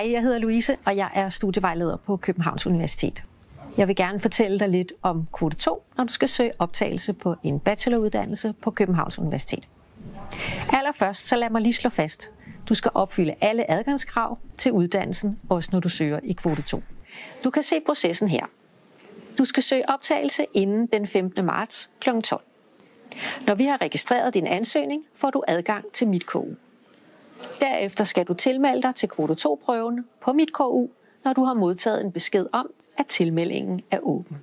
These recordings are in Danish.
Hej, jeg hedder Louise, og jeg er studievejleder på Københavns Universitet. Jeg vil gerne fortælle dig lidt om kvote 2, når du skal søge optagelse på en bacheloruddannelse på Københavns Universitet. Allerførst så lad mig lige slå fast. Du skal opfylde alle adgangskrav til uddannelsen, også når du søger i kvote 2. Du kan se processen her. Du skal søge optagelse inden den 15. marts kl. 12. Når vi har registreret din ansøgning, får du adgang til MitKU. Derefter skal du tilmelde dig til kvote 2-prøven på MitKU, når du har modtaget en besked om, at tilmeldingen er åben.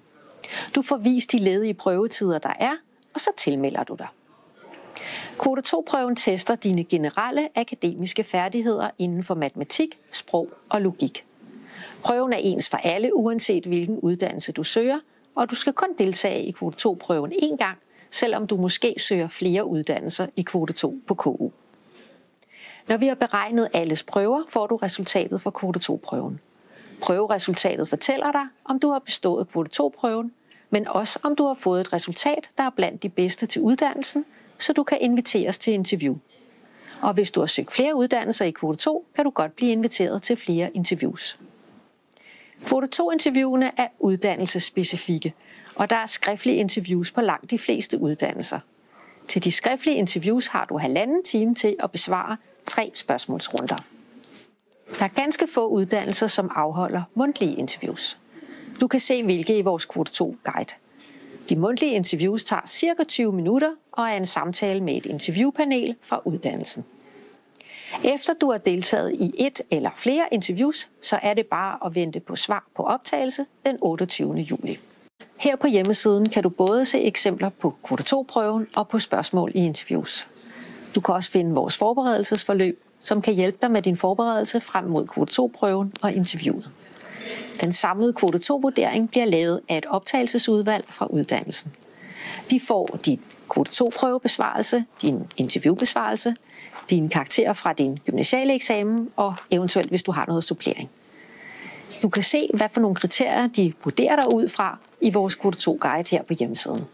Du får vist de ledige prøvetider, der er, og så tilmelder du dig. Kvote 2-prøven tester dine generelle akademiske færdigheder inden for matematik, sprog og logik. Prøven er ens for alle, uanset hvilken uddannelse du søger, og du skal kun deltage i kvote 2-prøven én gang, selvom du måske søger flere uddannelser i kvote 2 på KU. Når vi har beregnet alles prøver, får du resultatet for kvote 2-prøven. Prøveresultatet fortæller dig, om du har bestået kvote 2-prøven, men også om du har fået et resultat, der er blandt de bedste til uddannelsen, så du kan inviteres til interview. Og hvis du har søgt flere uddannelser i kvote 2, kan du godt blive inviteret til flere interviews. Kvote 2-interviewene er uddannelsesspecifikke, og der er skriftlige interviews på langt de fleste uddannelser. Til de skriftlige interviews har du halvanden time til at besvare tre spørgsmålsrunder. Der er ganske få uddannelser, som afholder mundtlige interviews. Du kan se, hvilke i vores kvote 2-guide. De mundtlige interviews tager cirka 20 minutter og er en samtale med et interviewpanel fra uddannelsen. Efter du har deltaget i et eller flere interviews, så er det bare at vente på svar på optagelse den 28. juli. Her på hjemmesiden kan du både se eksempler på kvote 2-prøven og på spørgsmål i interviews. Du kan også finde vores forberedelsesforløb, som kan hjælpe dig med din forberedelse frem mod kvote 2-prøven og interviewet. Den samlede kvote 2-vurdering bliver lavet af et optagelsesudvalg fra uddannelsen. De får din kvote 2-prøvebesvarelse, din interviewbesvarelse, dine karakterer fra din gymnasiale eksamen og eventuelt, hvis du har noget supplering. Du kan se, hvad for nogle kriterier de vurderer dig ud fra i vores kvote 2-guide her på hjemmesiden.